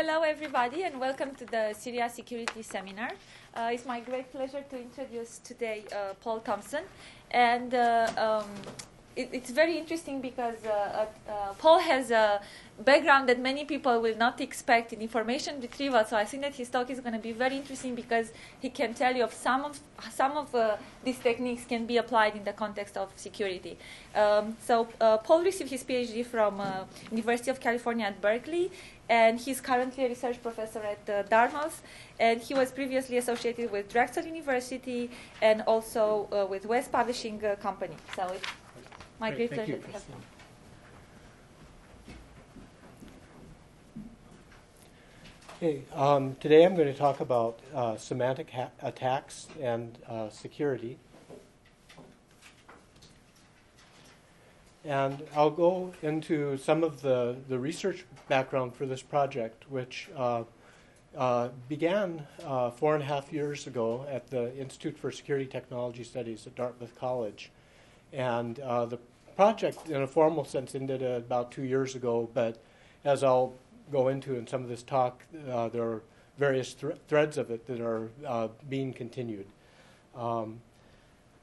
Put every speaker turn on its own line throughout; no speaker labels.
Hello, everybody, and welcome to the CERIAS Security Seminar. Uh, it's my great pleasure to introduce today uh, Paul Thompson. And uh, um, it, it's very interesting because uh, uh, uh, Paul has a background that many people will not expect in information retrieval. So I think that his talk is going to be very interesting because he can tell you of some of some of uh, these techniques can be applied in the context of security. Um, so uh, Paul received his PhD from uh, University of California at Berkeley, and he's currently a research professor at Dartmouth. And he was previously associated with Drexel University and also with West Publishing Company. So my great, great pleasure to you.
Hey, um, today I'm going to talk about uh, semantic ha- attacks and uh, security. And I'll go into some of the, the research background for this project, which uh, uh began uh, four and a half years ago at the Institute for Security Technology Studies at Dartmouth College. And uh, the project, in a formal sense, ended about two years ago, but as I'll go into in some of this talk, uh, there are various threads of it that are uh, being continued. Um,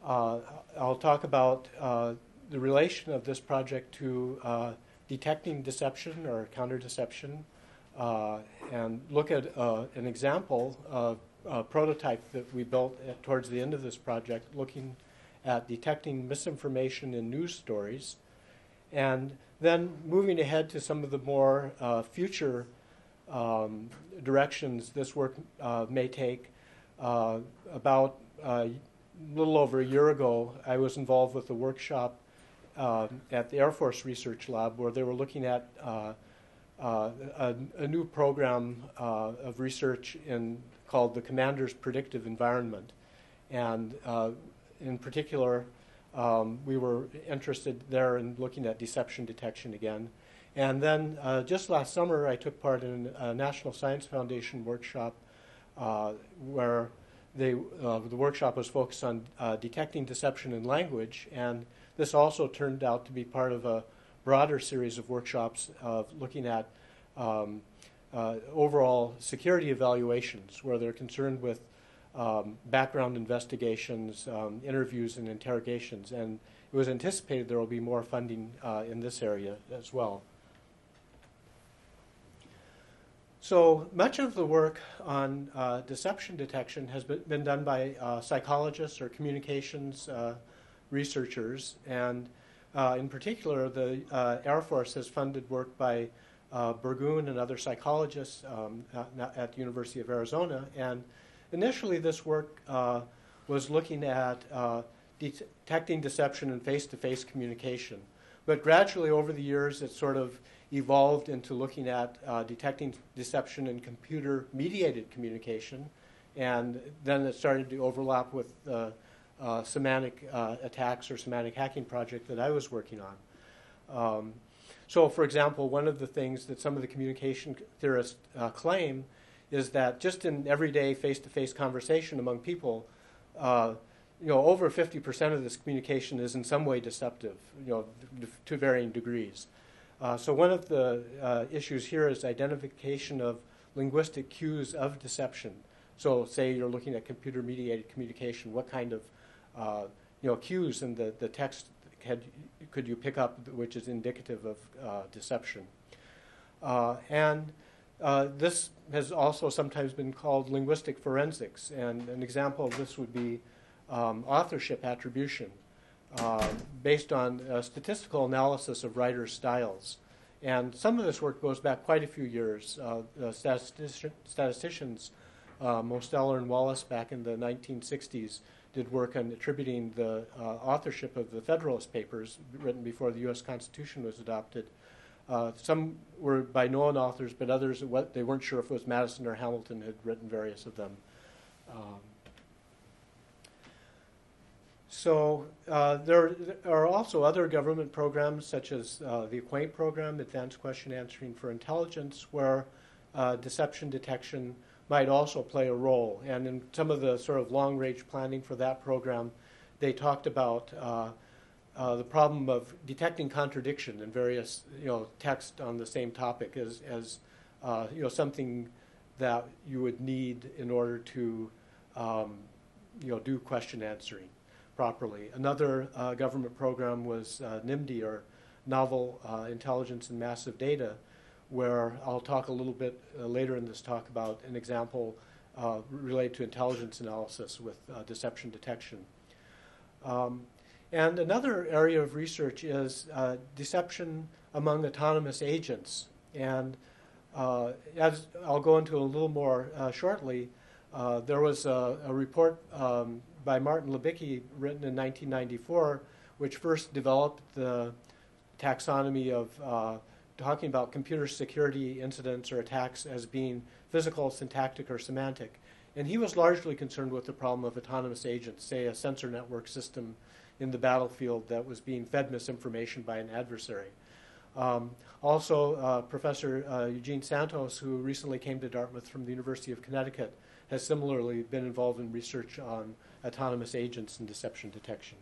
uh, I'll talk about uh, the relation of this project to uh, detecting deception or counter deception, uh, and look at an example of a prototype that we built at, towards the end of this project, looking at detecting misinformation in news stories, and then moving ahead to some of the more uh, future um, directions this work uh, may take. Uh, about uh, a little over a year ago, I was involved with a workshop uh, at the Air Force Research Lab where they were looking at uh, a, a, new program of research in, called the Commander's Predictive Environment. And in particular, um, we were interested there in looking at deception detection again. And then uh, just last summer, I took part in a National Science Foundation workshop uh, where they, uh, the workshop was focused on uh, detecting deception in language. And this also turned out to be part of a broader series of workshops of looking at um, uh, overall security evaluations, where they're concerned with um, background investigations, um, interviews, and interrogations. And it was anticipated there will be more funding uh, in this area as well. So much of the work on uh, deception detection has been, done by uh, psychologists or communications uh, researchers. And uh, in particular, the uh, Air Force has funded work by Burgoon and other psychologists um, at, at the University of Arizona. And Initially, this work uh, was looking at uh, detecting deception in face to face communication. But gradually, over the years, it sort of evolved into looking at uh, detecting deception in computer mediated communication. And then it started to overlap with the uh, semantic uh, attacks or semantic hacking project that I was working on. Um, so, for example, one of the things that some of the communication theorists uh, claim is that just in everyday face-to-face conversation among people, uh, you know, over 50% of this communication is in some way deceptive, you know, to varying degrees. Uh, so one of the uh, issues here is identification of linguistic cues of deception. So say you're looking at computer-mediated communication, what kind of, uh, you know, cues in the, the text had, could you pick up which is indicative of uh, deception? Uh, and uh, this has also sometimes been called linguistic forensics, and an example of this would be um, authorship attribution, uh, based on statistical analysis of writers' styles. And some of this work goes back quite a few years. Uh, statistician, statisticians, uh, Mosteller and Wallace, back in the 1960s, did work on attributing the uh, authorship of the Federalist Papers, written before the U.S. Constitution was adopted, uh, some were by known authors, but others, what, they weren't sure if it was Madison or Hamilton had written various of them. Um, so uh, there are also other government programs, such as uh, the AQUAINT program, Advanced Question Answering for Intelligence, where uh, deception detection might also play a role. And in some of the sort of long-range planning for that program, they talked about uh, the problem of detecting contradiction in various you know texts on the same topic as as uh, you know, something that you would need in order to, um, you know, do question answering properly. Another uh, government program was uh, NIMD, or Novel uh, Intelligence and Massive Data, where I'll talk a little bit uh, later in this talk about an example related to intelligence analysis with deception detection. Um, and another area of research is deception among autonomous agents. And as I'll go into a little more shortly, there was a, a report um, by Martin Libicki, written in 1994, which first developed the taxonomy of uh, talking about computer security incidents or attacks as being physical, syntactic, or semantic. And he was largely concerned with the problem of autonomous agents, say a sensor network system in the battlefield that was being fed misinformation by an adversary. Um, also, uh, Professor uh, Eugene Santos, who recently came to Dartmouth from the University of Connecticut, has similarly been involved in research on autonomous agents and deception detection.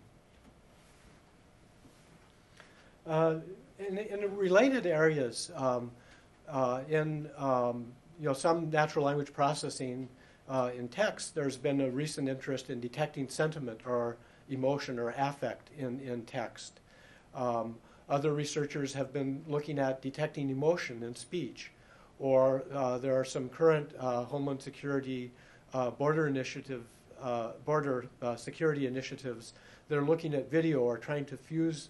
Uh, in, in, related areas, um, uh, in um, you know some natural language processing uh, in text, there's been a recent interest in detecting sentiment or emotion or affect in, in text. Um, other researchers have been looking at detecting emotion in speech, or uh, there are some current uh, Homeland Security uh, border initiative, border security initiatives that are looking at video or trying to fuse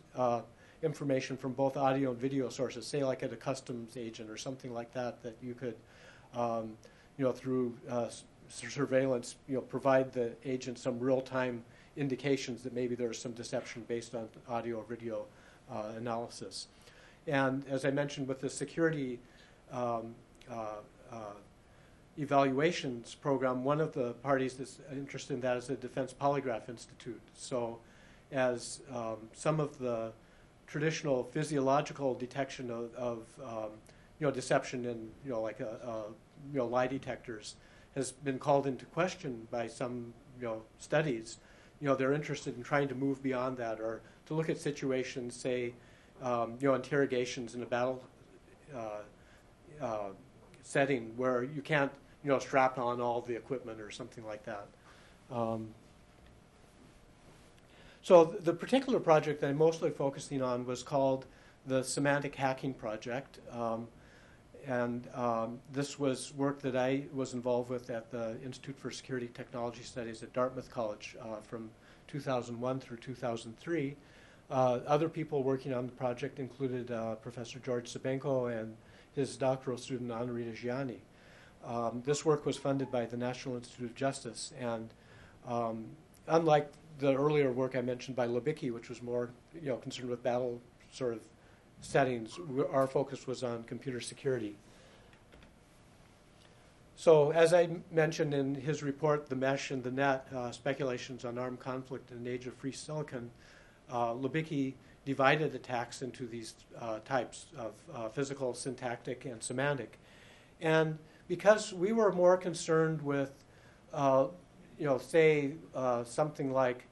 information from both audio and video sources, say like at a customs agent or something like that, that you could, um, you know, through uh, surveillance, you know, provide the agent some real-time indications that maybe there's some deception based on audio or video uh, analysis. And as I mentioned with the security um, uh, uh evaluations program, one of the parties that's interested in that is the Defense Polygraph Institute. So as um, some of the traditional physiological detection of, of um, you know, deception and you know, like a, a, you know, lie detectors has been called into question by some you know, studies. You know, they're interested in trying to move beyond that or to look at situations, say, um, you know, interrogations in a battle uh, uh, setting where you can't, you know, strap on all the equipment or something like that. Um, so the particular project that I'm mostly focusing on was called the Semantic Hacking Project. Um, and um, this was work that I was involved with at the Institute for Security Technology Studies at Dartmouth College uh, from 2001 through 2003. Uh, other people working on the project included uh, Professor George Cybenko and his doctoral student Annarita Giani. Um, this work was funded by the National Institute of Justice, and um, unlike the earlier work I mentioned by Libicki, which was more you know concerned with battle sort of settings, our focus was on computer security. So, as I mentioned in his report, The Mesh and the Net uh, Speculations on Armed Conflict in an Age of Free Silicon, uh, Libicki divided attacks into these uh, types of uh, physical, syntactic, and semantic. And because we were more concerned with uh, you know, say uh, something like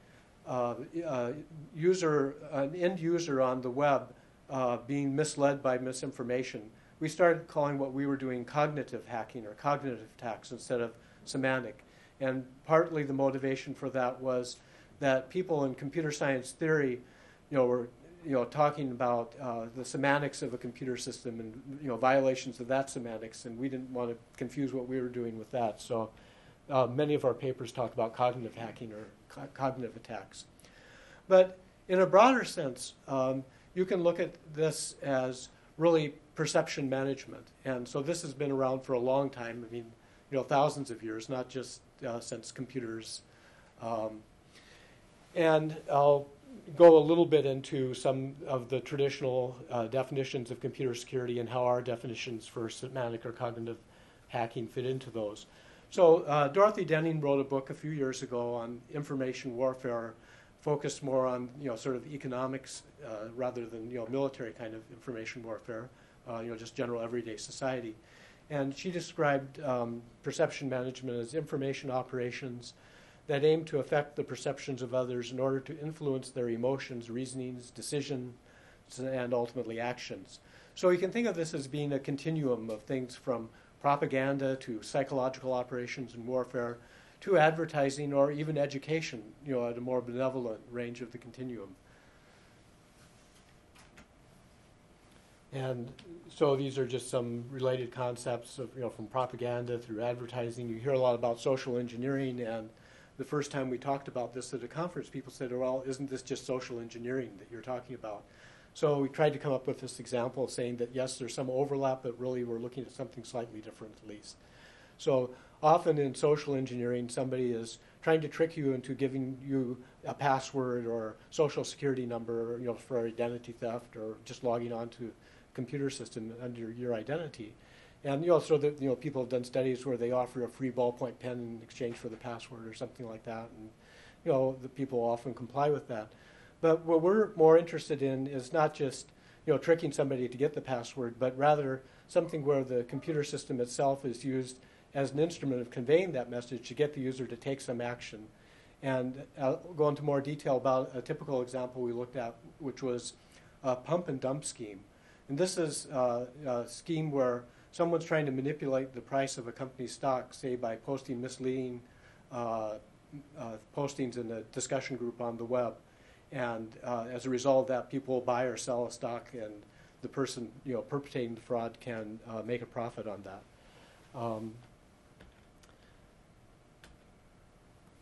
user, an end user on the web uh, being misled by misinformation, we started calling what we were doing cognitive hacking or cognitive attacks instead of semantic. And partly the motivation for that was that people in computer science theory, you know, were you know talking about uh, the semantics of a computer system and you know violations of that semantics, and we didn't want to confuse what we were doing with that. So uh, many of our papers talk about cognitive hacking or co- cognitive attacks. But in a broader sense, um, you can look at this as really perception management. And so this has been around for a long time. I mean, you know, thousands of years, not just uh, since computers. Um, and I'll go a little bit into some of the traditional uh, definitions of computer security and how our definitions for semantic or cognitive hacking fit into those. So uh, Dorothy Denning wrote a book a few years ago on information warfare, focused more on you know sort of economics uh, rather than you know military kind of information warfare, uh, you know just general everyday society. And she described um, perception management as information operations that aim to affect the perceptions of others in order to influence their emotions, reasonings, decisions, and ultimately actions. So you can think of this as being a continuum of things from propaganda to psychological operations and warfare to advertising or even education, you know, at a more benevolent range of the continuum. And so these are just some related concepts of, you know, from propaganda through advertising. You hear a lot about social engineering, and the first time we talked about this at a conference, people said, well, isn't this just social engineering that you're talking about? So we tried to come up with this example saying that, yes, there's some overlap, but really we're looking at something slightly different at least. So often in social engineering, somebody is trying to trick you into giving you a password or social security number, you know, for identity theft or just logging on to computer system under your identity. And you know, so that you know, people have done studies where they offer a free ballpoint pen in exchange for the password or something like that, and you know, the people often comply with that. But what we're more interested in is not just you know tricking somebody to get the password, but rather something where the computer system itself is used as an instrument of conveying that message to get the user to take some action. And I'll go into more detail about a typical example we looked at, which was a pump and dump scheme. And this is uh, a scheme where someone's trying to manipulate the price of a company's stock, say by posting misleading uh, uh, postings in a discussion group on the web. And uh, as a result of that, people will buy or sell a stock, and the person you know perpetrating the fraud can uh, make a profit on that. Um,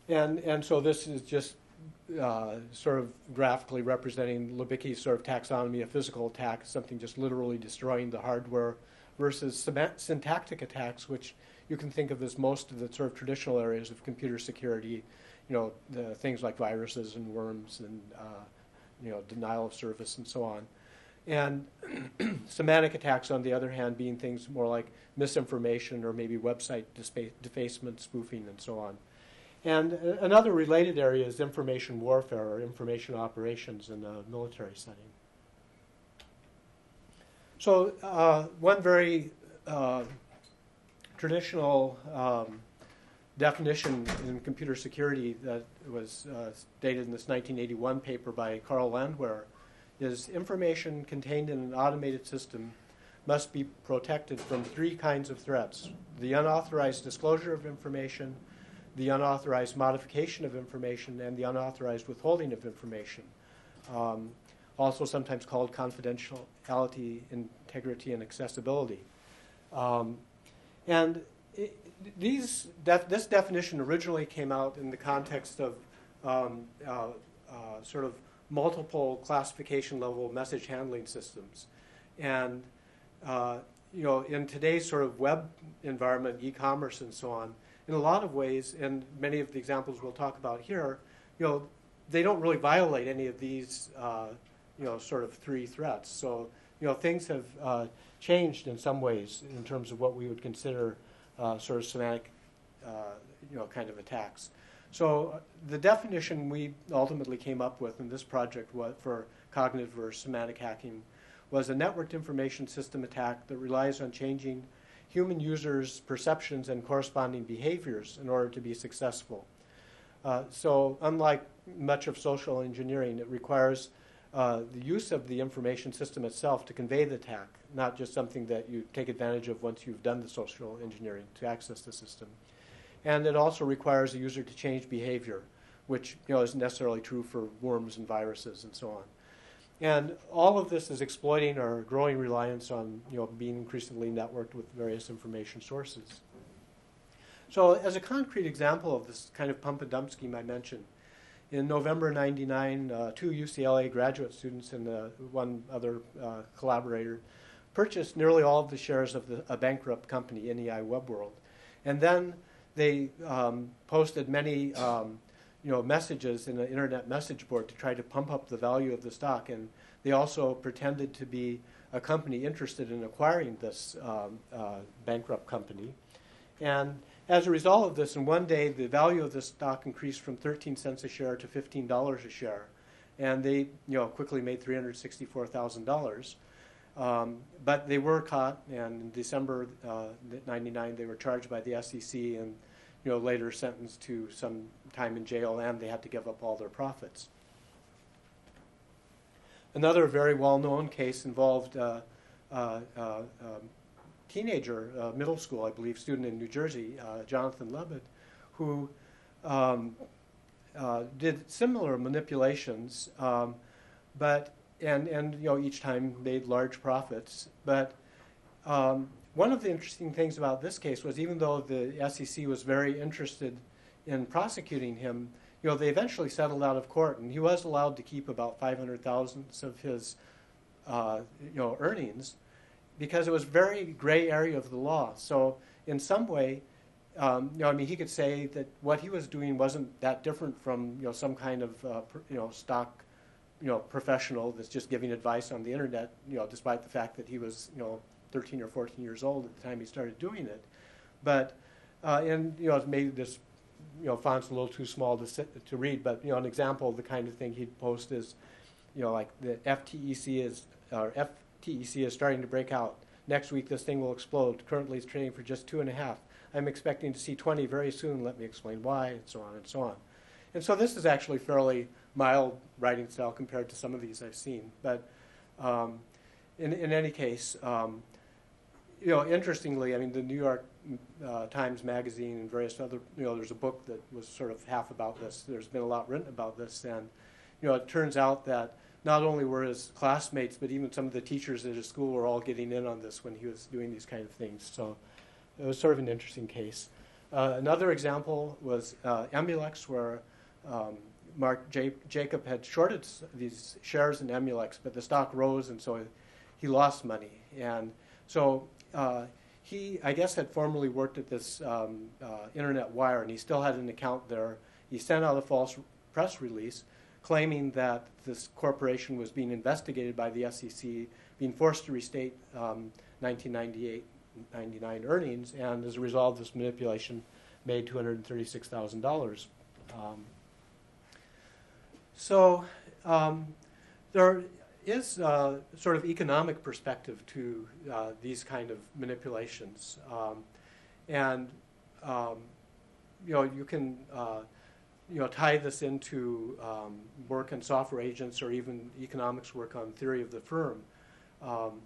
and and so this is just uh, sort of graphically representing Libicki's sort of taxonomy of physical attack, something just literally destroying the hardware, versus syntactic attacks, which you can think of as most of the sort of traditional areas of computer security, you know, the things like viruses and worms and, uh, you know, denial of service and so on. And semantic attacks, on the other hand, being things more like misinformation or maybe website defacement, spoofing, and so on. And another related area is information warfare or information operations in a military setting. So, uh, one very uh, traditional um, definition in computer security that was uh, stated in this 1981 paper by Carl Landwehr is information contained in an automated system must be protected from three kinds of threats the unauthorized disclosure of information the unauthorized modification of information and the unauthorized withholding of information, um, also sometimes called confidentiality, integrity, and accessibility. Um, and it, these def- this definition originally came out in the context of um, uh, uh, sort of multiple classification level message handling systems. And uh, you know, in today's sort of web environment, e-commerce and so on, in a lot of ways, and many of the examples we'll talk about here, you know, they don't really violate any of these, uh, you know, sort of three threats. So, you know, things have uh, changed in some ways in terms of what we would consider uh, sort of semantic, uh, you know, kind of attacks. So the definition we ultimately came up with in this project for cognitive or semantic hacking was a networked information system attack that relies on changing human users' perceptions and corresponding behaviors in order to be successful. Uh, so, unlike much of social engineering, it requires uh, the use of the information system itself to convey the attack, not just something that you take advantage of once you've done the social engineering to access the system. And it also requires a user to change behavior, which you know, isn't necessarily true for worms and viruses and so on. And all of this is exploiting our growing reliance on you know, being increasingly networked with various information sources. So, as a concrete example of this kind of pump and dump scheme I mentioned, in November 99, uh, two UCLA graduate students and uh, one other uh, collaborator purchased nearly all of the shares of the, a bankrupt company, NEI WebWorld. And then they um, posted many um, you know, messages in an internet message board to try to pump up the value of the stock. And they also pretended to be a company interested in acquiring this um, uh, bankrupt company. And as a result of this, in one day, the value of the stock increased from 13 cents a share to $15 a share. And they, you know, quickly made $364,000. Um, but they were caught, and in December uh, 99, they were charged by the SEC and you know, later sentenced to some time in jail, and they had to give up all their profits. Another very well-known case involved uh, uh, uh, um, teenager, uh, middle school, I believe, student in New Jersey, uh, Jonathan Lebed, who um, uh, did similar manipulations, um, but and and you know each time made large profits. But um, one of the interesting things about this case was even though the SEC was very interested in prosecuting him, you know they eventually settled out of court, and he was allowed to keep about five hundred thousand of his uh, you know earnings because it was very gray area of the law. So in some way, um, you know, I mean, he could say that what he was doing wasn't that different from you know some kind of uh, you know stock you know professional that's just giving advice on the internet. You know, despite the fact that he was you know 13 or 14 years old at the time he started doing it, but uh, and you know maybe this you know font's a little too small to sit, to read, but you know an example of the kind of thing he'd post is you know like the FTEC is or FTEC is starting to break out. Next week this thing will explode. Currently it's trading for just two and a half. I'm expecting to see 20 very soon. Let me explain why, and so on and so on. And so this is actually fairly mild writing style compared to some of these I've seen. But um, in, in any case, um, you know, interestingly, I mean, the New York uh, Times Magazine and various other, you know, there's a book that was sort of half about this. There's been a lot written about this, and you know, it turns out that not only were his classmates, but even some of the teachers at his school were all getting in on this when he was doing these kind of things. So it was sort of an interesting case. Uh, another example was uh, Emulex, where um, Mark J- Jakob had shorted these shares in Emulex, but the stock rose, and so he lost money. And so uh, he, I guess, had formerly worked at this um, uh, Internet Wire, and he still had an account there. He sent out a false press release claiming that this corporation was being investigated by the SEC, being forced to restate um, 1998 99 earnings, and as a result of this manipulation, made $236,000. Um, so um, there is a sort of economic perspective to uh, these kind of manipulations, um, and um, you know you can uh, you know tie this into um, work in software agents or even economics work on theory of the firm. Um,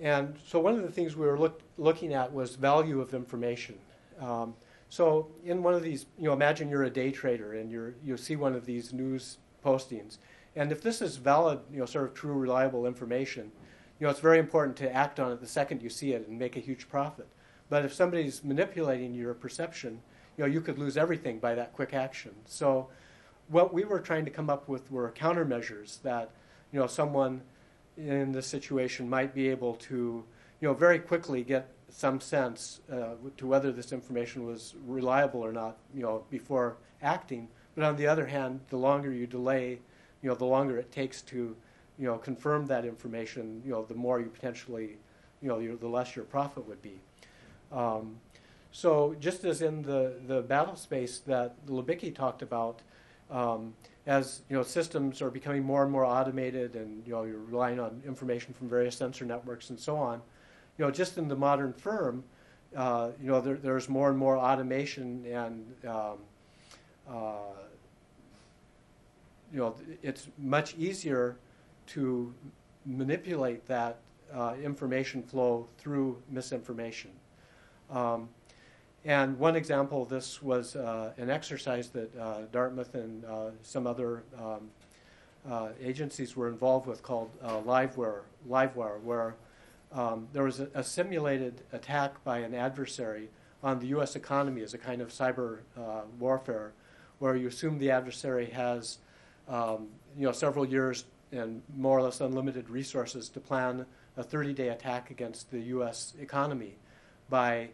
and so one of the things we were look, looking at was value of information. Um, so in one of these, you know, imagine you're a day trader and you're, you see one of these news postings. And if this is valid, you know, sort of true, reliable information, you know, it's very important to act on it the second you see it and make a huge profit. But if somebody's manipulating your perception, you know, you could lose everything by that quick action. So what we were trying to come up with were countermeasures that, you know, someone – in this situation might be able to, you know, very quickly get some sense uh, to whether this information was reliable or not, you know, before acting. But on the other hand, the longer you delay, you know, the longer it takes to, you know, confirm that information, you know, the more you potentially, you know, the less your profit would be. Um, so just as in the, the battle space that Libicki talked about, um, as you know, systems are becoming more and more automated, and you know, you're relying on information from various sensor networks and so on. You know, just in the modern firm, uh, you know, there, there's more and more automation, and um, uh, you know, it's much easier to manipulate that uh, information flow through misinformation. Um, and one example of this was uh, an exercise that uh, Dartmouth and uh, some other um, uh, agencies were involved with called uh, Livewire, Livewire, where um, there was a, a, simulated attack by an adversary on the U.S. economy as a kind of cyber warfare, where you assume the adversary has, um, you know, several years and more or less unlimited resources to plan a 30-day attack against the U.S. economy by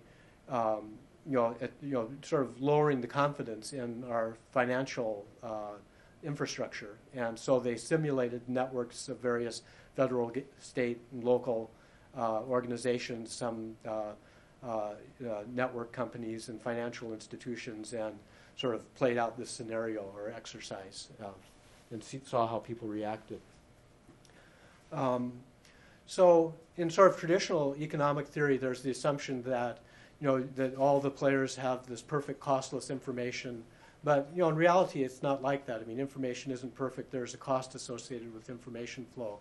um, you know, at, you know, sort of lowering the confidence in our financial uh, infrastructure. And so they simulated networks of various federal, state, and local uh, organizations, some uh, uh, uh, network companies and financial institutions, and sort of played out this scenario or exercise and see, saw how people reacted. Um, so, in sort of traditional economic theory, there's the assumption that you know, that all the players have this perfect costless information. But you know, in reality, it's not like that. I mean, information isn't perfect. There's a cost associated with information flow.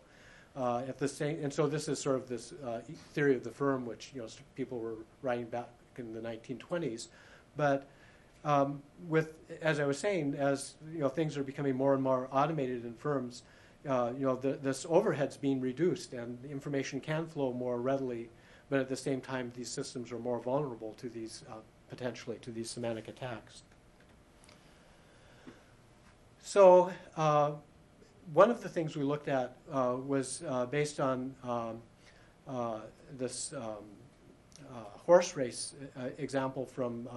uh, at the same, and so this is sort of this uh, theory of the firm, which you know people were writing back in the 1920s, but um, with, as I was saying, as you know, things are becoming more and more automated in firms, uh, you know, the, this overhead's being reduced, and information can flow more readily. But at the same time, these systems are more vulnerable to these uh, potentially to these semantic attacks. So, uh, one of the things we looked at uh, was uh, based on um, uh, this um, horse race example from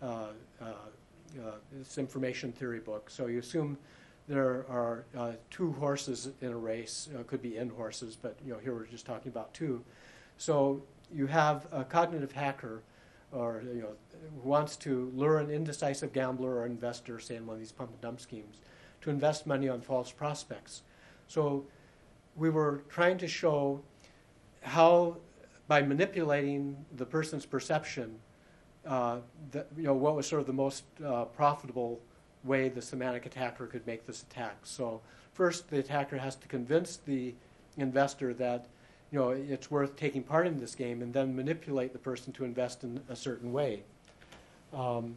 this information theory book. So, you assume there are uh, two horses in a race. Uh, could be n horses, but you know here we're just talking about two. So you have a cognitive hacker, or you know, who wants to lure an indecisive gambler or investor, say in one of these pump and dump schemes, to invest money on false prospects. So we were trying to show how, by manipulating the person's perception, uh, that, you know, what was sort of the most uh, profitable way the semantic attacker could make this attack. So first, the attacker has to convince the investor that you know it's worth taking part in this game, and then manipulate the person to invest in a certain way. Um,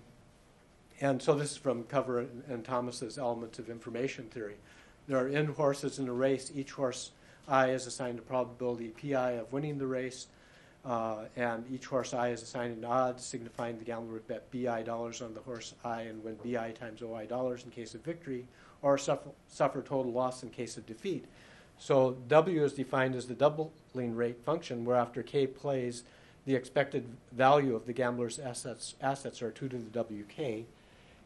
and so this is from Cover and Thomas's Elements of Information Theory. There are n horses in a race. Each horse I is assigned a probability pi of winning the race. Uh, and each horse I is assigned an odd, signifying the gambler would bet BI dollars on the horse I and win BI times OI dollars in case of victory, or suffer, suffer total loss in case of defeat. So W is defined as the doubling rate function, where after K plays, the expected value of the gambler's assets, assets are 2 to the WK.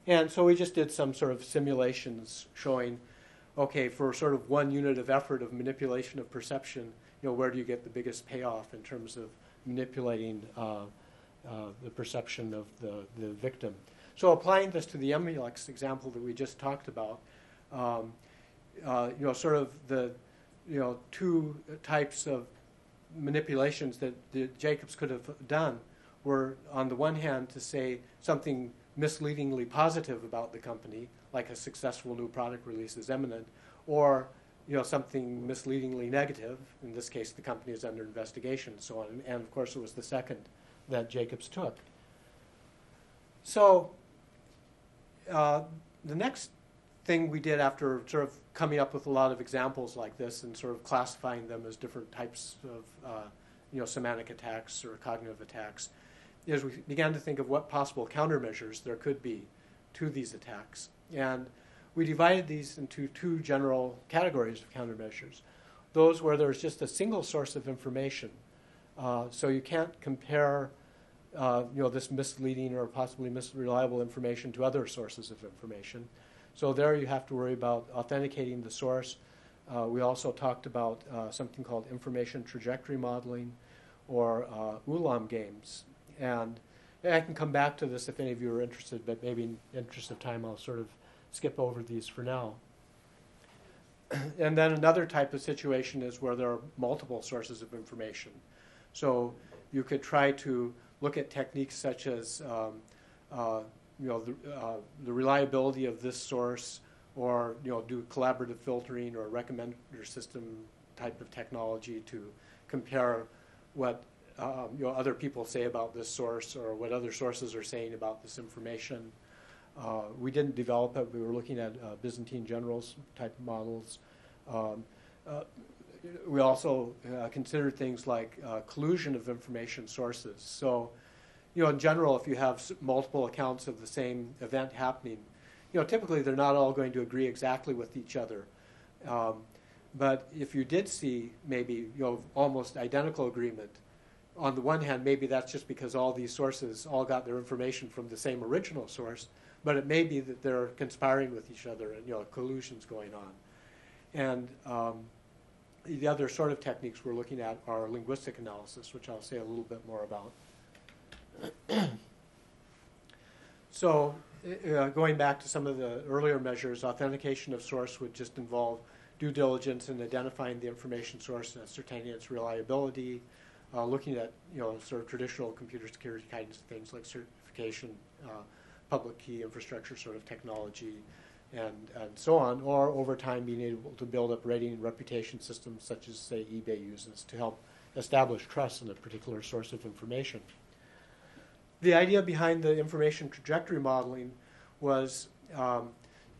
And so we just did some sort of simulations showing, okay, for sort of one unit of effort of manipulation of perception, you know, where do you get the biggest payoff in terms of manipulating uh, uh, the perception of the, the victim. So applying this to the Emulex example that we just talked about, um, uh, you know, sort of the, you know, two types of manipulations that the Jacobs could have done were, on the one hand, to say something misleadingly positive about the company, like a successful new product release is imminent, or you know, something misleadingly negative. In this case, the company is under investigation and so on. And, of course, it was the second that Jacobs took. So uh, the next thing we did after sort of coming up with a lot of examples like this and sort of classifying them as different types of uh, you know semantic attacks or cognitive attacks is we began to think of what possible countermeasures there could be to these attacks and we divided these into two general categories of countermeasures. Those where there's just a single source of information, uh, so you can't compare, uh, you know, this misleading or possibly misreliable information to other sources of information. So there you have to worry about authenticating the source. Uh, we also talked about uh, something called information trajectory modeling or uh, Ulam games. And I can come back to this if any of you are interested, but maybe in interest of time I'll sort of skip over these for now. and then another type of situation is where there are multiple sources of information. So you could try to look at techniques such as um, uh, you know the, uh, the, reliability of this source, or you know do collaborative filtering or recommender system type of technology to compare what um, you know other people say about this source or what other sources are saying about this information. Uh, we didn't develop it. We were looking at uh, Byzantine generals type models. Um, uh, we also uh, considered things like uh, collusion of information sources. So, you know, in general, if you have multiple accounts of the same event happening, you know, typically they're not all going to agree exactly with each other. Um, but if you did see maybe you know almost identical agreement, on the one hand, maybe that's just because all these sources all got their information from the same original source but it may be that they're conspiring with each other and you know collusion's going on. And um, the other sort of techniques we're looking at are linguistic analysis, which I'll say a little bit more about. so, uh, going back to some of the earlier measures, authentication of source would just involve due diligence in identifying the information source and ascertaining its reliability, uh, looking at you know sort of traditional computer security kinds of things like certification, uh, public key infrastructure sort of technology, and, and so on, or over time being able to build up rating and reputation systems such as, say, eBay uses to help establish trust in a particular source of information. The idea behind the information trajectory modeling was, um,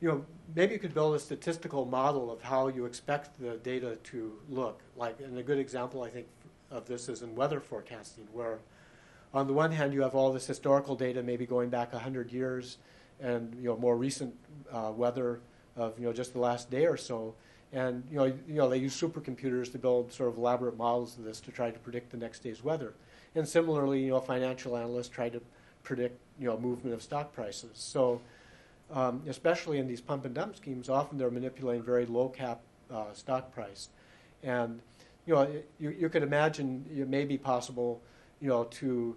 you know, maybe you could build a statistical model of how you expect the data to look. Like, and a good example, I think, of this is in weather forecasting, where on the one hand you have all this historical data, maybe going back 100 years, and you know more recent uh, weather of you know just the last day or so, and you know you know they use supercomputers to build sort of elaborate models of this to try to predict the next day's weather. And similarly, you know financial analysts try to predict you know movement of stock prices. So um, especially in these pump and dump schemes, often they're manipulating very low cap uh, stock price, and you know you, you could imagine it may be possible you know to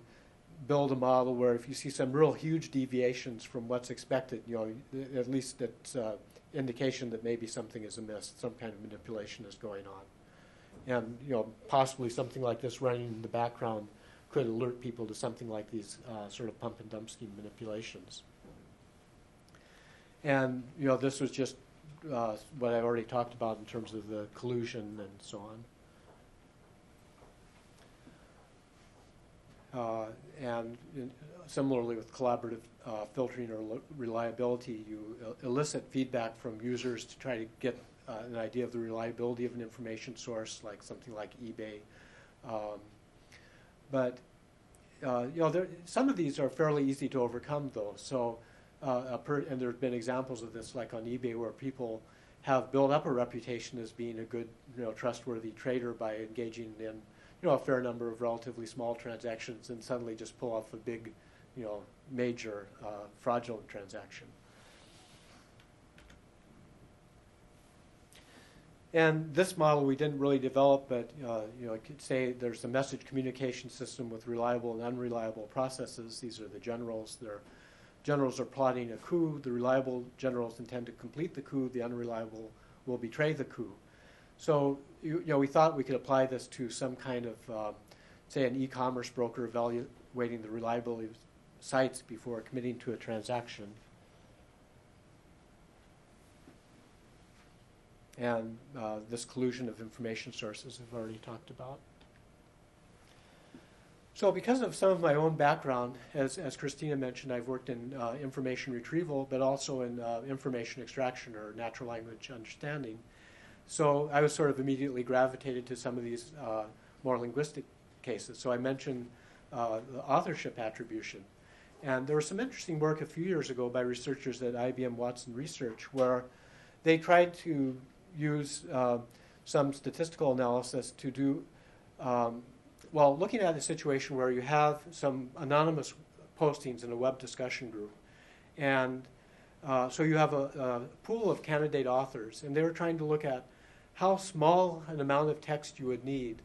build a model where if you see some real huge deviations from what's expected, you know, at least it's uh, indication that maybe something is amiss, some kind of manipulation is going on. And, you know, possibly something like this running in the background could alert people to something like these uh, sort of pump and dump scheme manipulations. And, you know, this was just uh, what I've already talked about in terms of the collusion and so on. Uh, and in, similarly with collaborative uh, filtering or reliability, you elicit feedback from users to try to get uh, an idea of the reliability of an information source, like something like eBay. Um, but uh, you know, there, some of these are fairly easy to overcome, though. So, uh, and there have been examples of this, like on eBay, where people have built up a reputation as being a good, you know, trustworthy trader by engaging in you know, a fair number of relatively small transactions and suddenly just pull off a big, you know, major uh, fraudulent transaction. And this model we didn't really develop, but uh, you know, I could say there's a message communication system with reliable and unreliable processes. These are the generals. Their generals are plotting a coup. The reliable generals intend to complete the coup. The unreliable will betray the coup. So you, you, know, we thought we could apply this to some kind of, uh, say, an e-commerce broker evaluating the reliability of sites before committing to a transaction. And uh, this collusion of information sources I've already talked about. So, because of some of my own background, as, as Christina mentioned, I've worked in uh, information retrieval, but also in uh, information extraction or natural language understanding. So I was sort of immediately gravitated to some of these uh, more linguistic cases. So I mentioned uh, the authorship attribution. And there was some interesting work a few years ago by researchers at IBM Watson Research where they tried to use uh, some statistical analysis to do, um, well, looking at a situation where you have some anonymous postings in a web discussion group. And uh, so you have a, a, pool of candidate authors, and they were trying to look at how small an amount of text you would need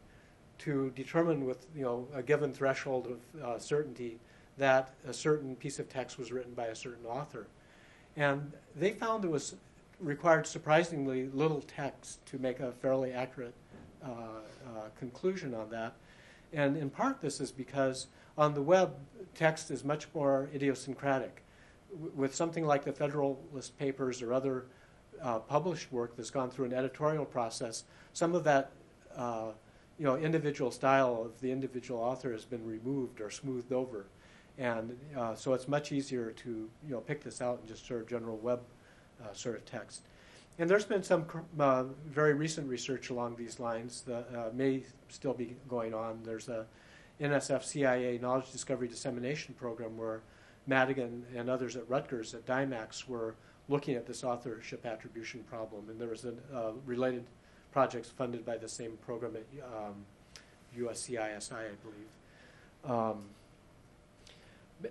to determine with you know a given threshold of uh, certainty that a certain piece of text was written by a certain author. And they found it was required surprisingly little text to make a fairly accurate uh, uh, conclusion on that. And in part, this is because on the web, text is much more idiosyncratic. W- with something like the Federalist Papers or other uh, published work that's gone through an editorial process, some of that uh, you know individual style of the individual author has been removed or smoothed over, and uh, so it's much easier to you know pick this out in just sort of general web uh, sort of text. And there's been some uh, very recent research along these lines that uh, may still be going on. There's a NSF CIA knowledge discovery dissemination program where Madigan and others at Rutgers at DIMACS were looking at this authorship attribution problem, and there was a uh, related projects funded by the same program at um, USCISI, I believe. Um,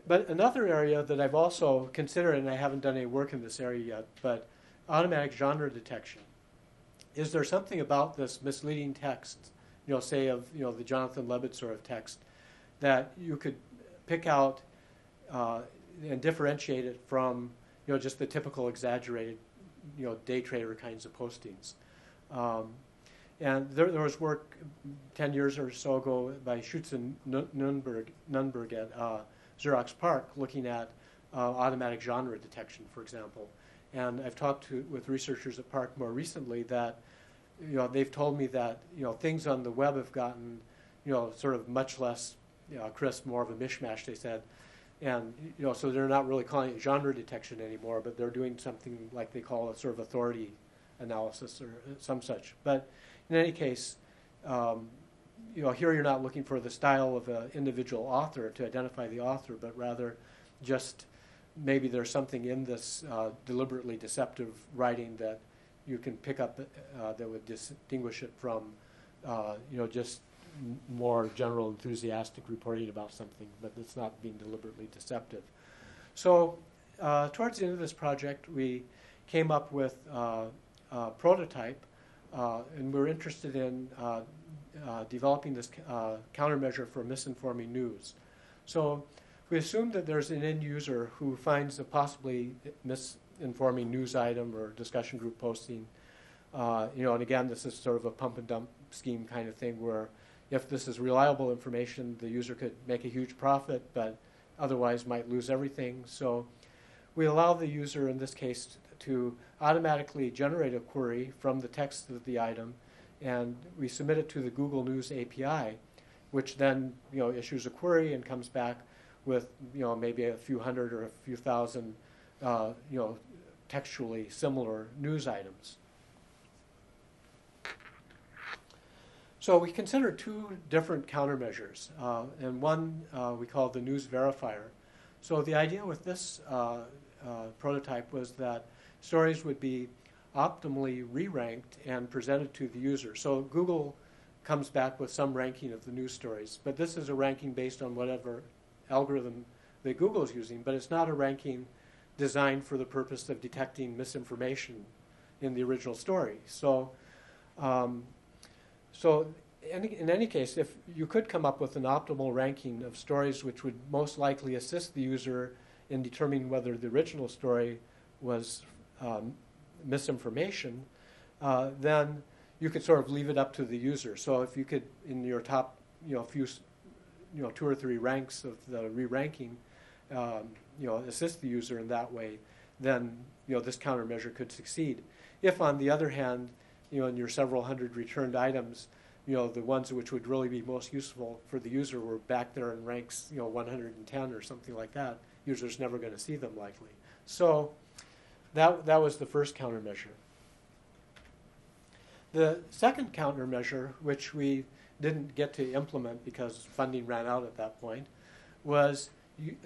but another area that I've also considered, and I haven't done any work in this area yet, but automatic genre detection. Is there something about this misleading text, you know, say of you know the Jonathan Lebed sort of text, that you could pick out uh, and differentiate it from you know, just the typical exaggerated, you know, day trader kinds of postings. Um, and there, there, was work 10 years or so ago by Schütze and Nunberg, Nunberg at uh, Xerox PARC looking at uh, automatic genre detection, for example. And I've talked to, with researchers at PARC more recently that, you know, they've told me that, you know, things on the web have gotten, you know, sort of much less you know, crisp, more of a mishmash, they said. And, you know, so they're not really calling it genre detection anymore, but they're doing something like they call a sort of authority analysis or some such. But in any case, um, you know, here you're not looking for the style of an individual author to identify the author, but rather just maybe there's something in this uh, deliberately deceptive writing that you can pick up uh, that would distinguish it from, uh, you know, just more general enthusiastic reporting about something, but it's not being deliberately deceptive. So, uh, towards the end of this project, we came up with uh, a prototype, uh, and we're interested in developing this countermeasure for misinforming news. So, we assume that there's an end user who finds a possibly misinforming news item or discussion group posting. Uh, you know, and again, this is sort of a pump and dump scheme kind of thing where if this is reliable information, the user could make a huge profit, but otherwise might lose everything. So we allow the user, in this case, to automatically generate a query from the text of the item, and we submit it to the Google News API, which then you know issues a query and comes back with you know maybe a few hundred or a few thousand uh, you know textually similar news items. So we consider two different countermeasures, uh, and one uh, we call the news verifier. So the idea with this uh, uh, prototype was that stories would be optimally re-ranked and presented to the user. So Google comes back with some ranking of the news stories, but this is a ranking based on whatever algorithm that Google is using, but it's not a ranking designed for the purpose of detecting misinformation in the original story. So, um, so any, in any case, if you could come up with an optimal ranking of stories which would most likely assist the user in determining whether the original story was um, misinformation, uh, then you could sort of leave it up to the user. So if you could, in your top, you know, few you know two or three ranks of the re-ranking, um, you know, assist the user in that way, then you know this countermeasure could succeed. If, on the other hand, you know, in your several hundred returned items, you know, the ones which would really be most useful for the user were back there in ranks, you know, 110 or something like that. User's never going to see them likely. So that that was the first countermeasure. The second countermeasure, which we didn't get to implement because funding ran out at that point, was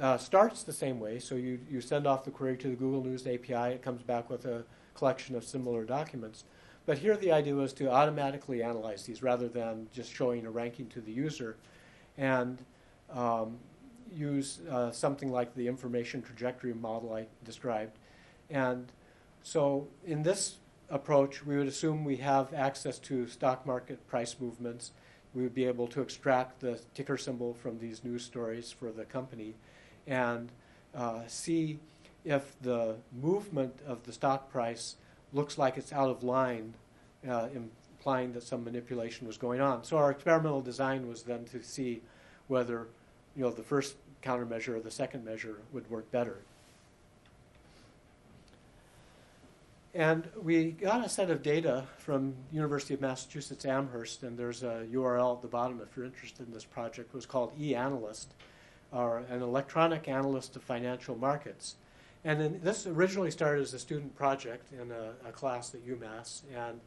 uh, starts the same way. So you, you send off the query to the Google News API, it comes back with a collection of similar documents. But here the idea was to automatically analyze these rather than just showing a ranking to the user and um, use uh, something like the information trajectory model I described. And so in this approach, we would assume we have access to stock market price movements we would be able to extract the ticker symbol from these news stories for the company and uh, see if the movement of the stock price looks like it's out of line, uh, implying that some manipulation was going on. So our experimental design was then to see whether you know the first countermeasure or the second measure would work better. And we got a set of data from University of Massachusetts Amherst, and there's a URL at the bottom if you're interested in this project. It was called eAnalyst, or an electronic analyst of financial markets. And then this originally started as a student project in a, a class at UMass, and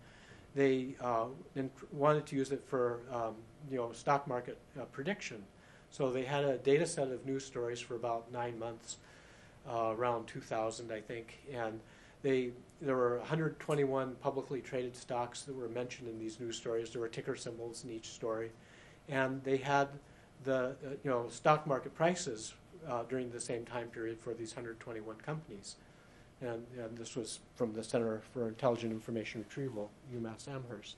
they uh, wanted to use it for um, you know stock market uh, prediction. So they had a data set of news stories for about nine months, uh, around 2000, I think, and they there were 121 publicly traded stocks that were mentioned in these news stories. There were ticker symbols in each story, and they had the uh, you know stock market prices uh, during the same time period for these 121 companies. And, and, this was from the Center for Intelligent Information Retrieval, UMass Amherst.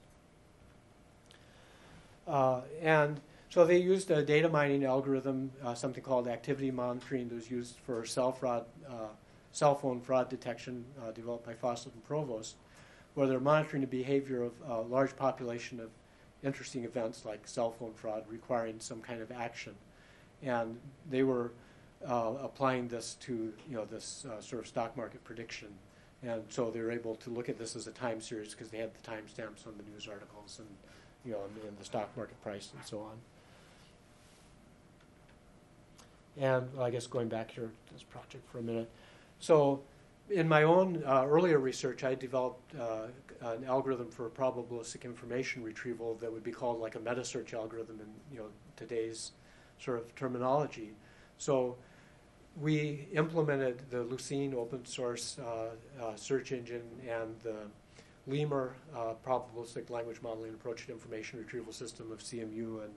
Uh, and so they used a data mining algorithm, uh, something called activity monitoring, that was used for cell fraud uh, cell phone fraud detection uh, developed by Fawcett and Provost, where they're monitoring the behavior of a large population of interesting events like cell phone fraud requiring some kind of action. And they were uh, applying this to you know this uh, sort of stock market prediction And so they were able to look at this as a time series because they had the timestamps on the news articles and, you know, and, and the stock market price and so on. And well, I guess going back here to this project for a minute. So in my own uh, earlier research, I developed uh, an algorithm for probabilistic information retrieval that would be called like a meta search algorithm in you know today's sort of terminology. So we implemented the Lucene open source uh, uh search engine and the Lemur uh, probabilistic language modeling approach to information retrieval system of CMU and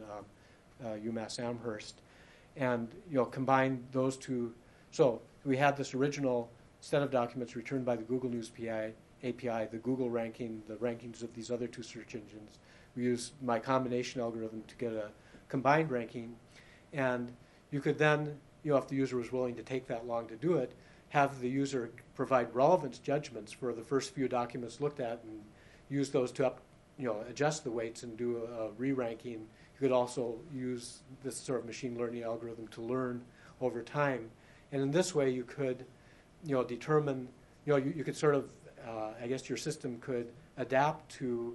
uh, UMass Amherst, and you know combined those two. So we had this original set of documents returned by the Google News PI, API, the Google ranking, the rankings of these other two search engines. We used my combination algorithm to get a combined ranking, and you could then, you know, if the user was willing to take that long to do it, have the user provide relevance judgments for the first few documents looked at and use those to up, you know, adjust the weights and do a, a re-ranking. You could also use this sort of machine learning algorithm to learn over time, and in this way you could you know, determine, you know, you, you could sort of, uh, I guess your system could adapt to,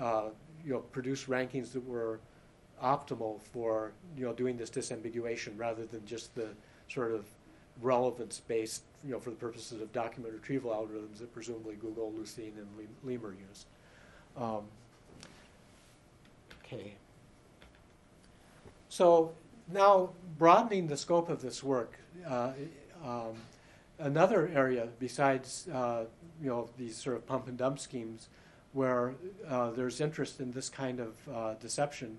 uh, you know, produce rankings that were optimal for, you know, doing this disambiguation rather than just the sort of relevance-based, you know, for the purposes of document retrieval algorithms that presumably Google, Lucene, and Lemur use. Um, okay. So now broadening the scope of this work, uh, um, another area besides uh, you know these sort of pump and dump schemes where uh, there's interest in this kind of uh, deception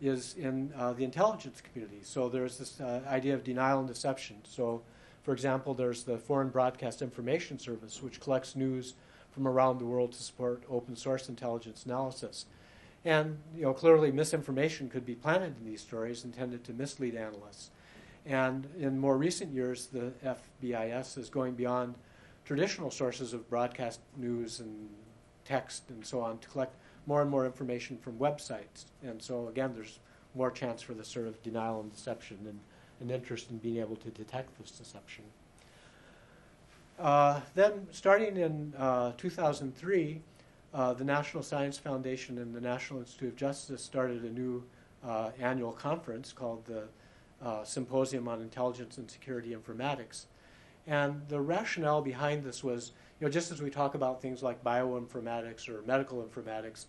is in uh, the intelligence community. So there's this uh, idea of denial and deception. So, for example, there's the Foreign Broadcast Information Service, which collects news from around the world to support open source intelligence analysis. And you know, clearly, misinformation could be planted in these stories intended to mislead analysts. And in more recent years, the FBIS is going beyond traditional sources of broadcast news and text and so on to collect more and more information from websites. And so, again, there's more chance for this sort of denial and deception and an interest in being able to detect this deception. Uh, then, starting in uh, 2003, uh, the National Science Foundation and the National Institute of Justice started a new uh, annual conference called the uh, symposium on intelligence and security informatics. And the rationale behind this was, you know, just as we talk about things like bioinformatics or medical informatics,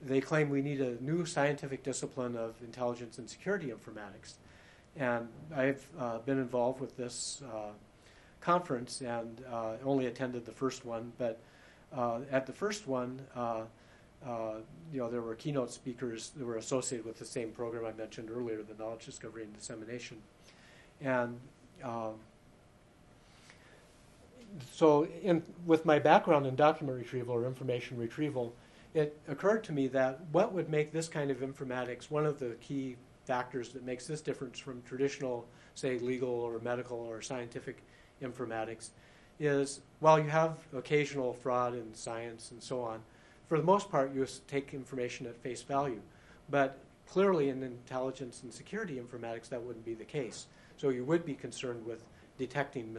they claim we need a new scientific discipline of intelligence and security informatics. And I've uh, been involved with this uh, conference and uh, only attended the first one, but uh, at the first one, uh, uh, you know, there were keynote speakers that were associated with the same program I mentioned earlier, the knowledge discovery and dissemination. And um, so, in, with my background in document retrieval or information retrieval, it occurred to me that what would make this kind of informatics one of the key factors that makes this difference from traditional, say, legal or medical or scientific informatics is while you have occasional fraud in science and so on, for the most part, you take information at face value. But clearly, in intelligence and security informatics, that wouldn't be the case. So you would be concerned with detecting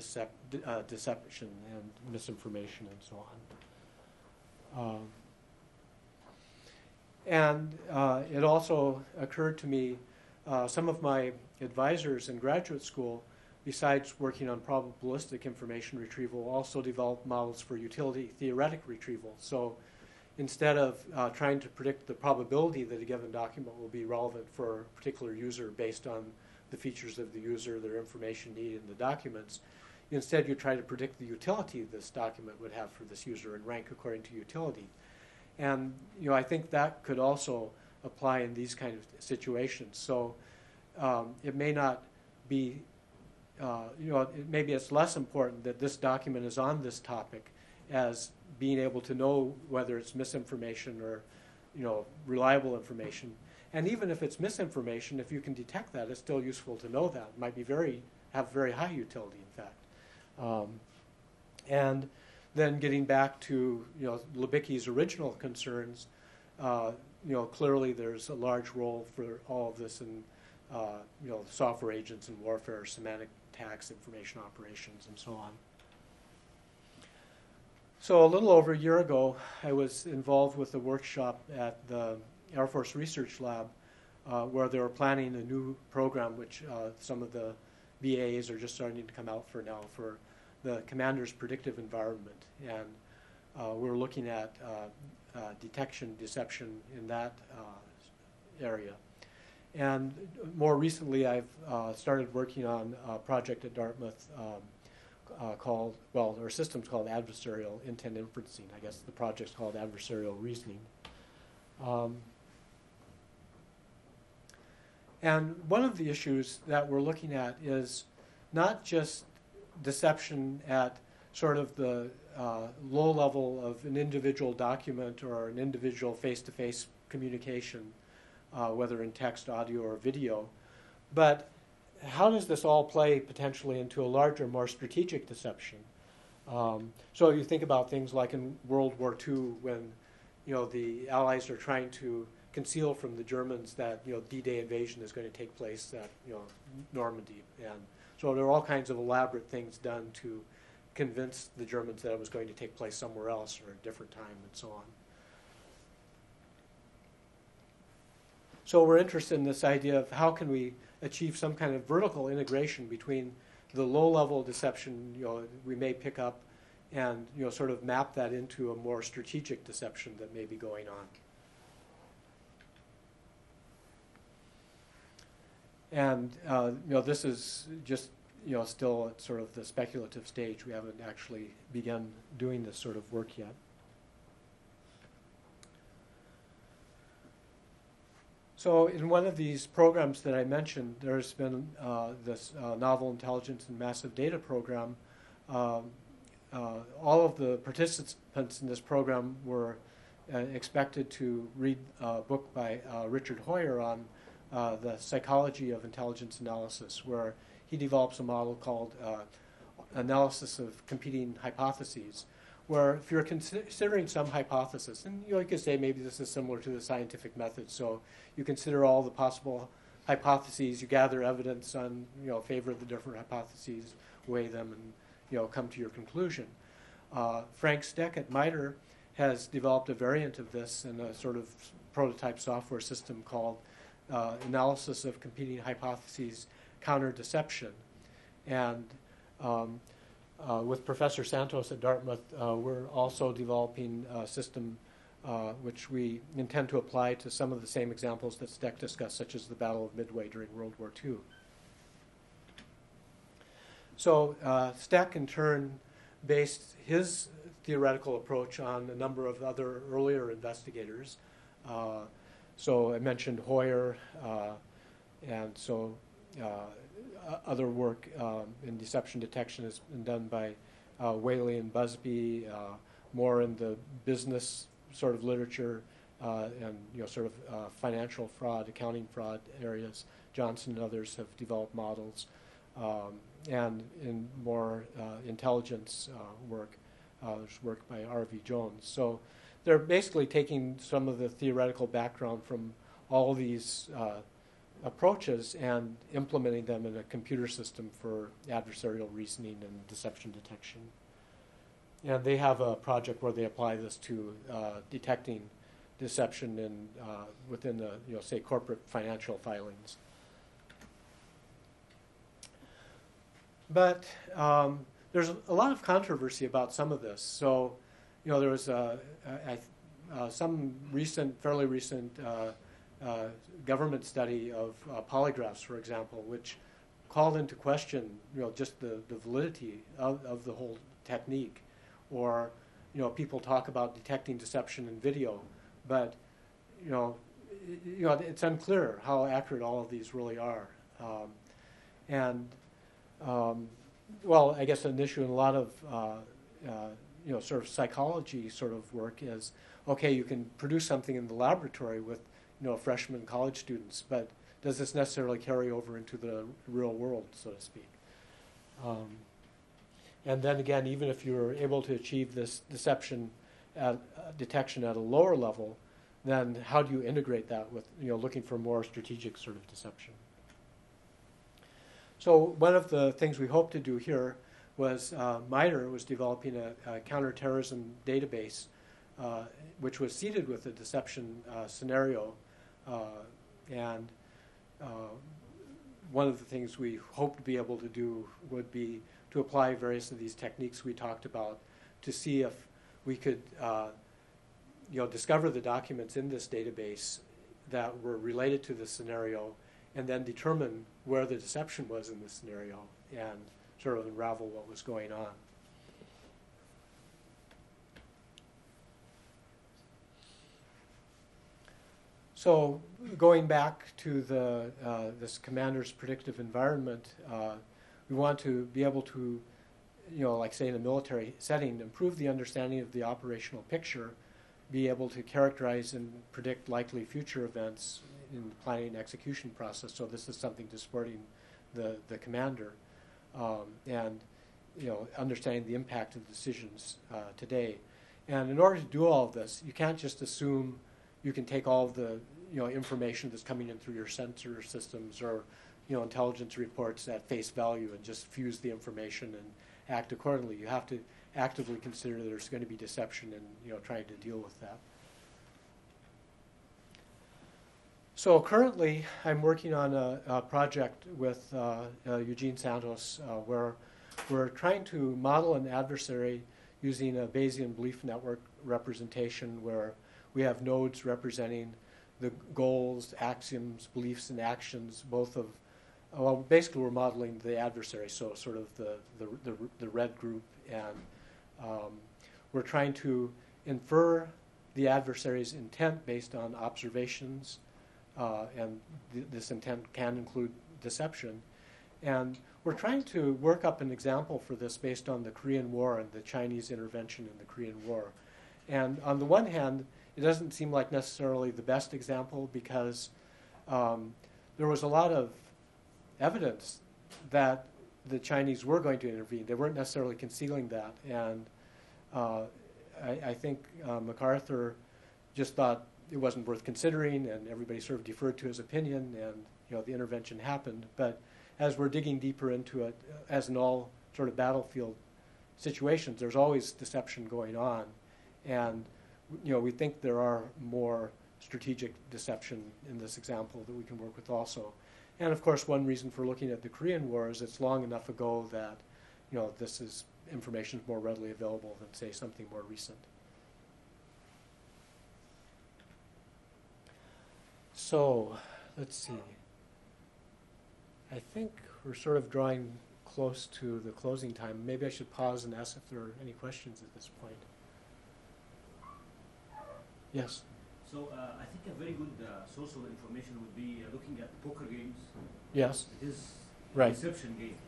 uh, deception and misinformation and so on. Um, and uh, it also occurred to me uh, some of my advisors in graduate school, besides working on probabilistic information retrieval, also developed models for utility theoretic retrieval. So instead of uh, trying to predict the probability that a given document will be relevant for a particular user based on the features of the user, their information needed in the documents, instead you try to predict the utility this document would have for this user and rank according to utility. And you know, I think that could also apply in these kind of situations. So um, it may not be, uh, you know, it, maybe it's less important that this document is on this topic as being able to know whether it's misinformation or you know reliable information. And even if it's misinformation, if you can detect that, it's still useful to know that. It might be very have very high utility, in fact. Um, and then getting back to you know Libicki's original concerns, uh, you know clearly there's a large role for all of this in uh, you know software agents and warfare, semantic attacks, information operations, and so on. So a little over a year ago, I was involved with a workshop at the Air Force Research Lab uh, where they were planning a new program, which uh, some of the BAs are just starting to come out for now for the commander's predictive environment. And uh, we're looking at uh, uh, detection, deception in that uh, area. And more recently, I've started working on a project at Dartmouth um, called, well, our system's called adversarial intent inferencing. I guess the project's called adversarial reasoning. Um, and one of the issues that we're looking at is not just deception at sort of the uh, low level of an individual document or an individual face to face communication, uh, whether in text, audio, or video, but how does this all play potentially into a larger, more strategic deception? Um, so you think about things like in World War II when you know the Allies are trying to conceal from the Germans that you know D-Day invasion is going to take place at you know Normandy, and so there were all kinds of elaborate things done to convince the Germans that it was going to take place somewhere else or a different time, and so on. So we're interested in this idea of how can we achieve some kind of vertical integration between the low-level deception you know we may pick up and you know sort of map that into a more strategic deception that may be going on. And uh, you know, this is just you know still at sort of the speculative stage. We haven't actually begun doing this sort of work yet. So, in one of these programs that I mentioned, there's been uh, this uh, novel intelligence and massive data program. Um, uh, all of the participants in this program were uh, expected to read a book by uh, Richard Heuer on uh, the psychology of intelligence analysis, where he develops a model called uh, analysis of competing hypotheses, where if you're considering some hypothesis, and you, could say maybe this is similar to the scientific method, so you consider all the possible hypotheses, you gather evidence on you know favor of the different hypotheses, weigh them, and you know come to your conclusion. Uh, Frank Stech at MITRE has developed a variant of this in a sort of prototype software system called uh, analysis of competing hypotheses counter deception. And um, uh, with Professor Santos at Dartmouth, uh, we're also developing a system uh, which we intend to apply to some of the same examples that Stech discussed, such as the Battle of Midway during World War II. So uh, Stech, in turn, based his theoretical approach on a number of other earlier investigators. Uh, so I mentioned Heuer, uh, and so uh, other work um, in deception detection has been done by uh, Whaley and Busby, uh, more in the business sort of literature uh, and you know sort of uh, financial fraud, accounting fraud areas. Johnson and others have developed models, um, and in more intelligence work, there's work by R.V. Jones. So they're basically taking some of the theoretical background from all these uh, approaches and implementing them in a computer system for adversarial reasoning and deception detection. And they have a project where they apply this to uh, detecting deception in uh, within the you know say corporate financial filings. But um, there's a lot of controversy about some of this. So you know, there was uh, uh, some recent, fairly recent uh, government study of polygraphs, for example, which called into question, you know, just the, the validity of, of the whole technique. Or, you know, people talk about detecting deception in video, but, you know, you know, it's unclear how accurate all of these really are. Um, and, um, well, I guess an issue in a lot of uh, uh, you know, sort of psychology sort of work is okay, you can produce something in the laboratory with, you know, freshman college students, but does this necessarily carry over into the real world, so to speak? Um, and then again, even if you're able to achieve this deception at, uh, detection at a lower level, then how do you integrate that with, you know, looking for more strategic sort of deception? So one of the things we hope to do here was uh, MITRE was developing a, a counterterrorism database, uh, which was seeded with a deception uh, scenario. Uh, and uh, one of the things we hope to be able to do would be to apply various of these techniques we talked about to see if we could uh, you know, discover the documents in this database that were related to the scenario and then determine where the deception was in the scenario and sort of unravel what was going on. So going back to the, uh, this commander's predictive environment, uh, we want to be able to, you know, like say in a military setting, improve the understanding of the operational picture, be able to characterize and predict likely future events in the planning and execution process. So this is something to supporting the, the commander um, and you know understanding the impact of decisions uh, today. And in order to do all of this, you can't just assume you can take all the you know information that's coming in through your sensor systems or you know intelligence reports at face value and just fuse the information and act accordingly. You have to actively consider there's going to be deception and you know trying to deal with that. So currently, I'm working on a, a project with uh, uh, Eugene Santos uh, where we're trying to model an adversary using a Bayesian belief network representation where we have nodes representing the goals, axioms, beliefs, and actions, both of, well, basically we're modeling the adversary, so sort of the, the, the, the red group, and um, we're trying to infer the adversary's intent based on observations uh, and th- this intent can include deception. And we're trying to work up an example for this based on the Korean War and the Chinese intervention in the Korean War. And on the one hand, it doesn't seem like necessarily the best example because um, there was a lot of evidence that the Chinese were going to intervene. They weren't necessarily concealing that. And uh, I, I, think uh, MacArthur just thought it wasn't worth considering, and everybody sort of deferred to his opinion, and you know the intervention happened. But as we're digging deeper into it, uh, as in all sort of battlefield situations, there's always deception going on, and you know we think there are more strategic deception in this example that we can work with also. And of course, one reason for looking at the Korean War is it's long enough ago that you know this is information is more readily available than say something more recent. So, let's see. I think we're sort of drawing close to the closing time. Maybe I should pause and ask if there are any questions at this point. Yes.
So uh, I think a very good uh, source of information would be uh, looking at poker games.
Yes.
It is
right.
deception game.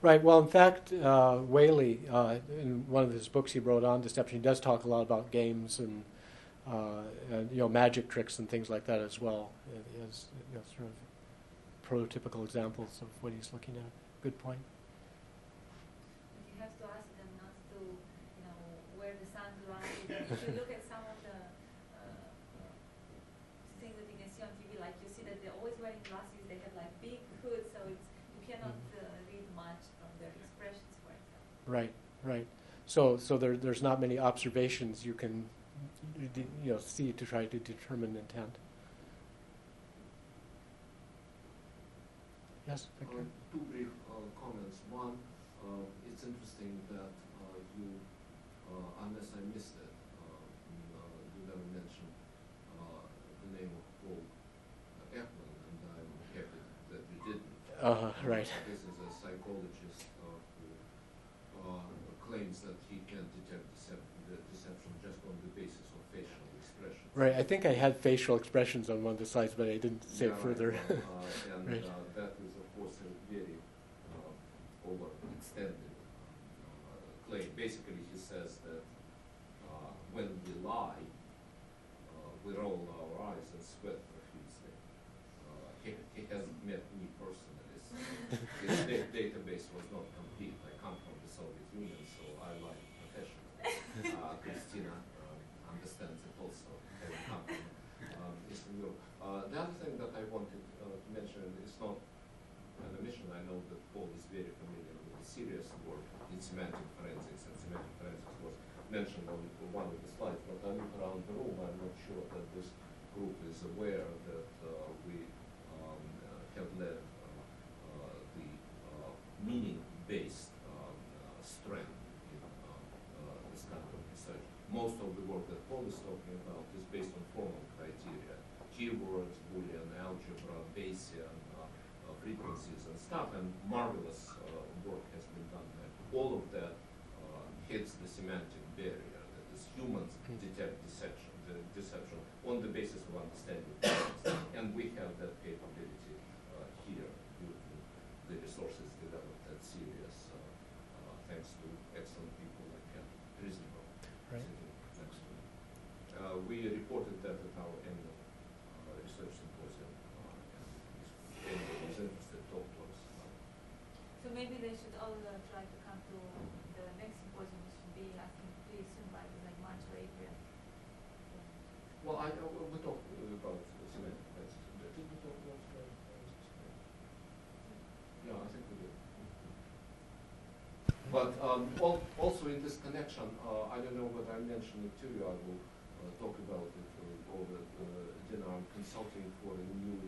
Right. Well, in fact, uh, Whaley, uh, in one of his books he wrote on deception, he does talk a lot about games and and, you know, magic tricks and things like that as well. As you know, sort of prototypical examples of what he's looking at. Good point.
But you have to ask them not to, you know, wear the sunglasses. if you look at some of the uh, things that you can see on TV, like you see that they're always wearing glasses. They have like big hoods, so it's you cannot mm-hmm. uh, read much from their expressions, for example.
Right. Right. So, so there, there's not many observations you can you know, see to try to determine intent. Yes, Victor?
Uh, two brief uh, comments. One, uh, it's interesting that uh, you, uh, unless I missed it, uh, you never mentioned the name of Paul Ekman, and I'm happy that you didn't.
Uh, right.
This is a psychologist who claims that he can detect deception just on the basis
Right. I think I had facial expressions on one of the slides, but I didn't say
yeah,
it further.
Right. uh, and right. uh, that is, of course, a very uh, overextended uh, claim. Basically, he says that uh, when we lie, uh, we roll our eyes and sweat profusely. he, he hasn't met me personally. So his da- database was not complete. I come from the Soviet Union, so I lie professionally. Christina understands it also um, Eastern Europe. Uh, the other thing that I wanted uh, to mention is not an omission. I know that Paul is very familiar with the serious work in semantic forensics, and semantic forensics was mentioned on one of the slides, but I look around the room, I'm not sure that this group is aware that uh, we um, uh, have led uh, uh, the uh, meaning-based um, uh, strength in uh, uh, this kind of research. Most of the work that Paul is talking about is based on formal criteria, keywords, Boolean algebra, Bayesian uh, uh, frequencies and stuff, and marvelous uh, work has been done there. All of that uh, hits the semantic barrier that is humans detect deception, the deception on the basis of understanding and we have that capability uh, here to the resources developed at CERIAS, uh, uh, thanks to excellent people like Ken Risenberg
Right.
sitting next to me. Uh, we reported that at our annual uh, research symposium, uh, and if anyone is interested, talk to us. Uh,
So maybe they should all uh, try to come to the next symposium, which should be, I think, pretty soon, by like March or April.
Well, I, uh, we talked uh, about semantic forensics. Did we talk about semantic forensics? Yeah, I think we did. But um, al- also in this connection, uh, I don't know whether I mentioned it to you, I will uh, talk about it uh, over uh, dinner. I'm consulting for a new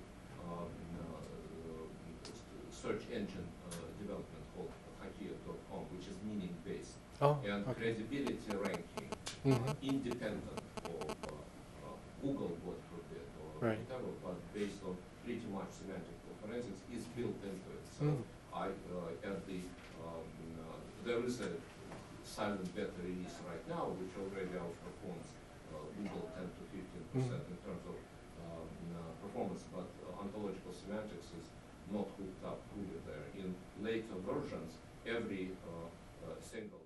um, uh, s- search engine uh, development called Hakia.com, which is meaning-based
Oh,
and
okay.
credibility ranking
Mhm.
independent of uh, uh, Google, God forbid, or
Right.
whatever, but based on pretty much semantic forensics is built into it. So
Mm.
I, uh, at the, um, uh, there is a silent beta release right now, which already outperforms uh, Google 10 to 15 percent in terms of um, uh, performance, but uh, ontological semantics is not hooked up fully there. In later versions, every uh, uh, single